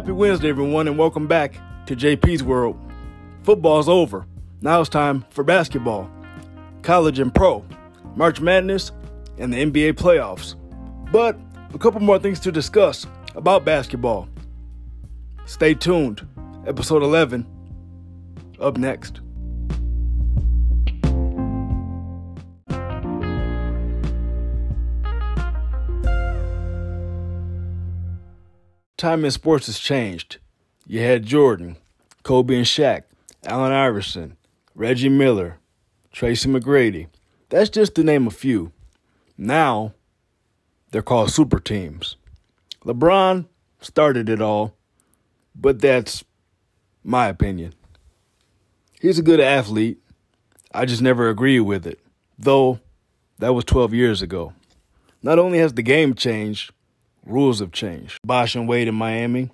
Happy Wednesday, everyone, and welcome back to JP's World. Football's over. Now it's time for basketball, college and pro, March Madness, and the NBA playoffs. But a couple more things to discuss about basketball. Stay tuned. Episode 11 up next. Time in sports has changed. You had Jordan, Kobe and Shaq, Allen Iverson, Reggie Miller, Tracy McGrady. That's just to name a few. Now, they're called super teams. LeBron started it all, but that's my opinion. He's a good athlete. I just never agreed with it, though that was 12 years ago. Not only has the game changed, rules have changed. Bosh and Wade in Miami.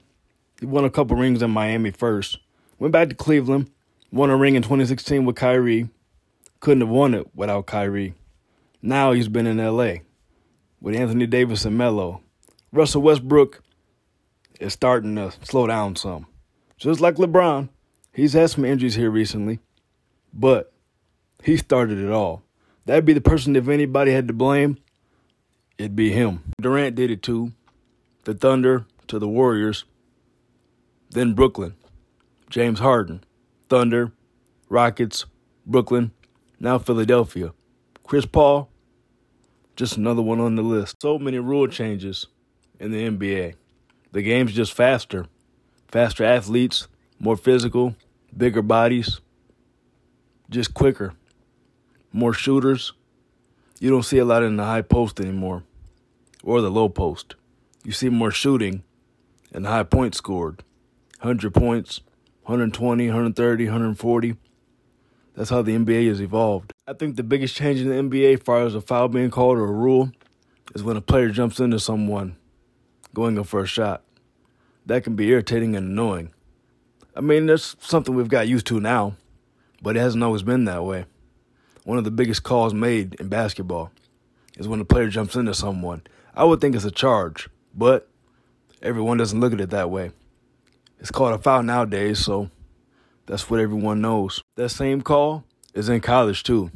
He won a couple rings in Miami first. Went back to Cleveland, won a ring in 2016 with Kyrie. Couldn't have won it without Kyrie. Now he's been in LA with Anthony Davis and Melo. Russell Westbrook is starting to slow down some. Just like LeBron, he's had some injuries here recently, but he started it all. That'd be the person, if anybody had to blame, it'd be him. Durant did it too. The Thunder to the Warriors, then Brooklyn. James Harden, Thunder, Rockets, Brooklyn, now Philadelphia. Chris Paul, just another one on the list. So many rule changes in the NBA. The game's just faster. Faster athletes, more physical, bigger bodies, just quicker. More shooters. You don't see a lot in the high post anymore or the low post. You see more shooting and high points scored. 100 points, 120, 130, 140. That's how the NBA has evolved. I think the biggest change in the NBA, as far as a foul being called or a rule, is when a player jumps into someone going for a shot. That can be irritating and annoying. I mean, that's something we've got used to now, but it hasn't always been that way. One of the biggest calls made in basketball is when a player jumps into someone. I would think it's a charge, but everyone doesn't look at it that way. It's called a foul nowadays, so that's what everyone knows. That same call is in college too.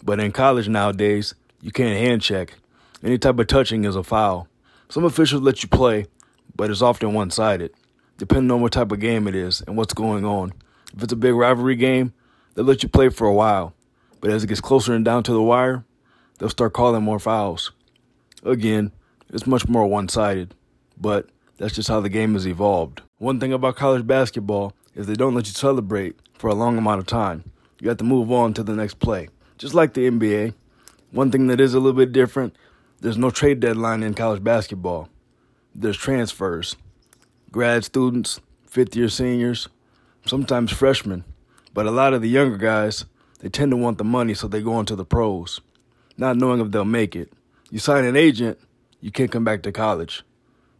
But in college nowadays, you can't hand check. Any type of touching is a foul. Some officials let you play, but it's often one sided, depending on what type of game it is and what's going on. If it's a big rivalry game, they'll let you play for a while. But as it gets closer and down to the wire, they'll start calling more fouls. Again, it's much more one sided, but that's just how the game has evolved. One thing about college basketball is they don't let you celebrate for a long amount of time. You have to move on to the next play. Just like the NBA. One thing that is a little bit different, there's no trade deadline in college basketball. There's transfers. Grad students, fifth year seniors, sometimes freshmen. But a lot of the younger guys, they tend to want the money, so they go into the pros, not knowing if they'll make it. You sign an agent, you can't come back to college.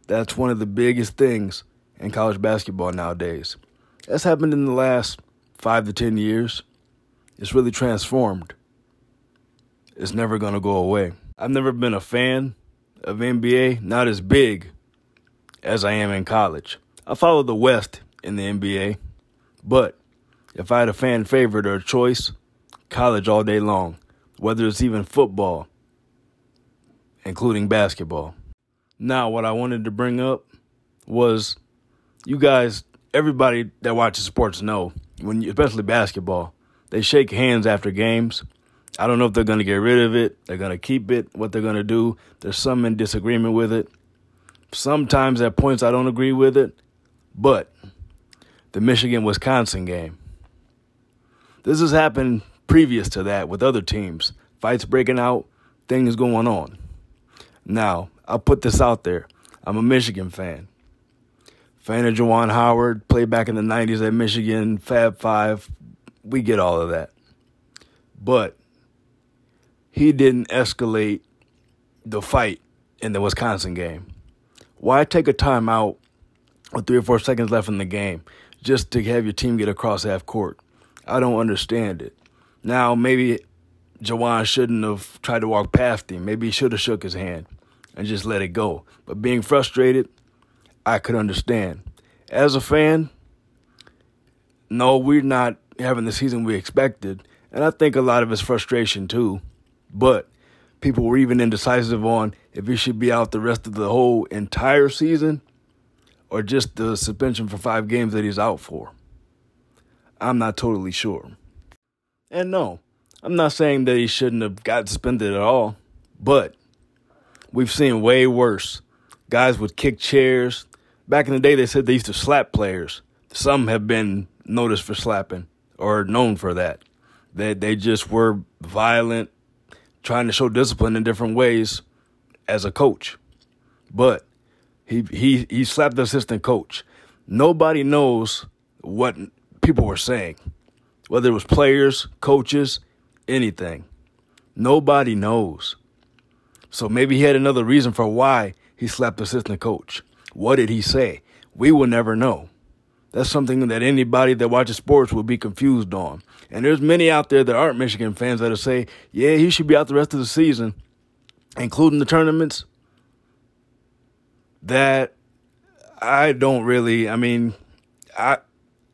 That's one of the biggest things in college basketball nowadays. That's happened in the last five to 10 years. It's really transformed. It's never going to go away. I've never been a fan of NBA, not as big as I am in college. I follow the West in the NBA, but if I had a fan favorite or a choice, college all day long, whether it's even football, including basketball. Now, what I wanted to bring up was you guys, everybody that watches sports know, when you, especially basketball, they shake hands after games. I don't know if they're going to get rid of it, they're going to keep it, what they're going to do. There's some in disagreement with it. Sometimes at points I don't agree with it, but the Michigan Wisconsin game. This has happened previous to that with other teams. Fights breaking out, things going on. Now, I'll put this out there. I'm a Michigan fan. Fan of Juwan Howard, played back in the 90s at Michigan, Fab Five. We get all of that. But he didn't escalate the fight in the Wisconsin game. Why take a timeout with three or four seconds left in the game just to have your team get across half court? I don't understand it. Now, maybe Juwan shouldn't have tried to walk past him. Maybe he should have shook his hand and just let it go. But being frustrated, I could understand. as a fan, no, we're not having the season we expected. And I think a lot of it's frustration too. But people were even indecisive on if he should be out the rest of the whole entire season or just the suspension for five games that he's out for. I'm not totally sure. And no, I'm not saying that he shouldn't have got suspended at all, but we've seen way worse. Guys would kick chairs. Back in the day, they said they used to slap players. Some have been noticed for slapping or known for that. They they just were violent, trying to show discipline in different ways as a coach. But he he he slapped the assistant coach. Nobody knows what people were saying, whether it was players, coaches, anything. Nobody knows. So maybe he had another reason for why he slapped the assistant coach. What did he say? We will never know. That's something that anybody that watches sports will be confused on. And there's many out there that aren't Michigan fans that'll say, yeah, he should be out the rest of the season, including the tournaments. That I don't really, I mean, I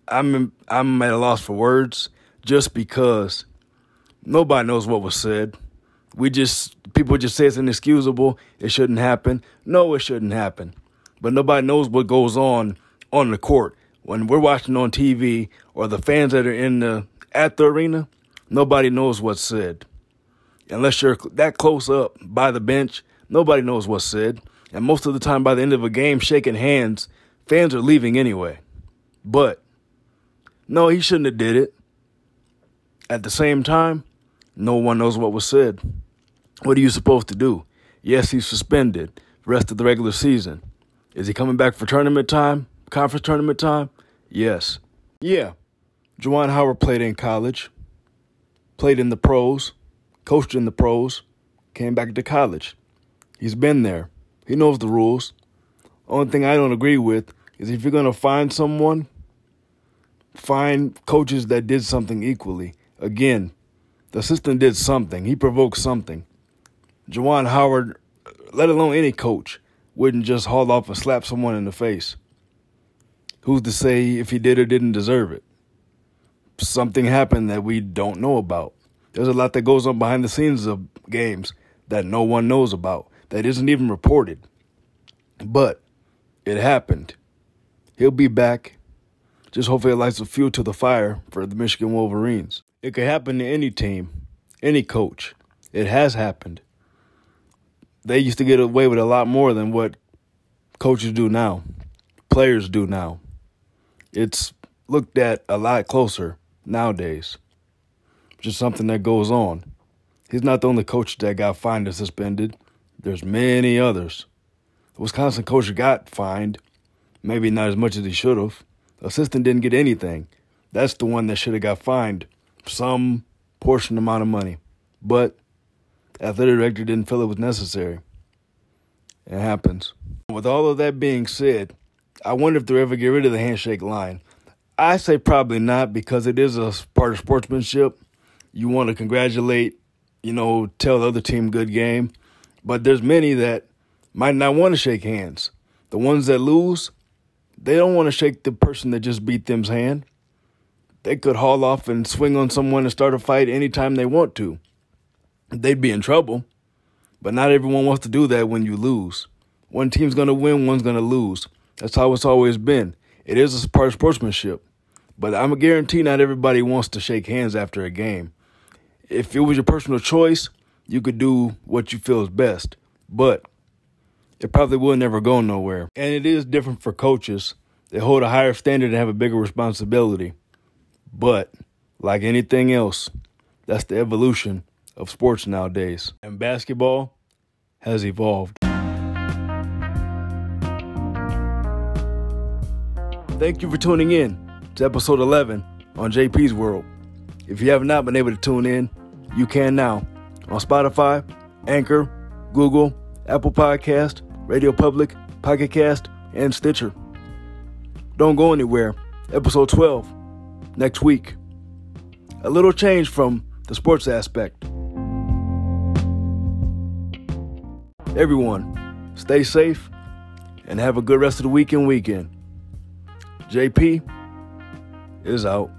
I'm I'm at a loss for words just because nobody knows what was said. We just people just say it's inexcusable. It shouldn't happen. No, it shouldn't happen. But nobody knows what goes on on the court when we're watching on TV or the fans that are in the at the arena, nobody knows what's said. Unless you're that close up by the bench, nobody knows what's said. And most of the time by the end of a game shaking hands, fans are leaving anyway. But no, he shouldn't have did it. At the same time, no one knows what was said. What are you supposed to do? Yes, he's suspended rest of the regular season. Is he coming back for tournament time? Conference tournament time? Yes. Yeah. Juwan Howard played in college, played in the pros, coached in the pros, came back to college. He's been there. He knows the rules. Only thing I don't agree with is if you're going to find someone, find coaches that did something equally. Again, the assistant did something. He provoked something. Juwan Howard, let alone any coach, wouldn't just haul off and slap someone in the face. Who's to say if he did or didn't deserve it? Something happened that we don't know about. There's a lot that goes on behind the scenes of games that no one knows about, that isn't even reported. But it happened. He'll be back. Just hopefully it lights a fuel to the fire for the Michigan Wolverines. It could happen to any team, any coach. It has happened. They used to get away with a lot more than what coaches do now, players do now it's looked at a lot closer nowadays. Just something that goes on. He's not the only coach that got fined and suspended. There's many others. The Wisconsin coach got fined, maybe not as much as he should have. Assistant didn't get anything. That's the one that should have got fined some portion amount of money. But athletic director didn't feel it was necessary. It happens. With all of that being said, I wonder if they'll ever get rid of the handshake line. I say probably not because it is a part of sportsmanship. You want to congratulate, you know, tell the other team good game. But there's many that might not want to shake hands. The ones that lose, they don't want to shake the person that just beat them's hand. They could haul off and swing on someone and start a fight anytime they want to. They'd be in trouble. But not everyone wants to do that when you lose. One team's going to win, one's going to lose. That's how it's always been. It is a part of sportsmanship. But I'm a guarantee not everybody wants to shake hands after a game. If it was your personal choice, you could do what you feel is best. But it probably will never go nowhere. And it is different for coaches. They hold a higher standard and have a bigger responsibility. But like anything else, that's the evolution of sports nowadays. And basketball has evolved. Thank you for tuning in to episode 11 on JP's World. If you have not been able to tune in, you can now on Spotify, Anchor, Google, Apple Podcast, Radio Public, Pocket Cast, and Stitcher. Don't go anywhere. Episode 12 next week. A little change from the sports aspect. Everyone, stay safe and have a good rest of the weekend weekend. JP is out.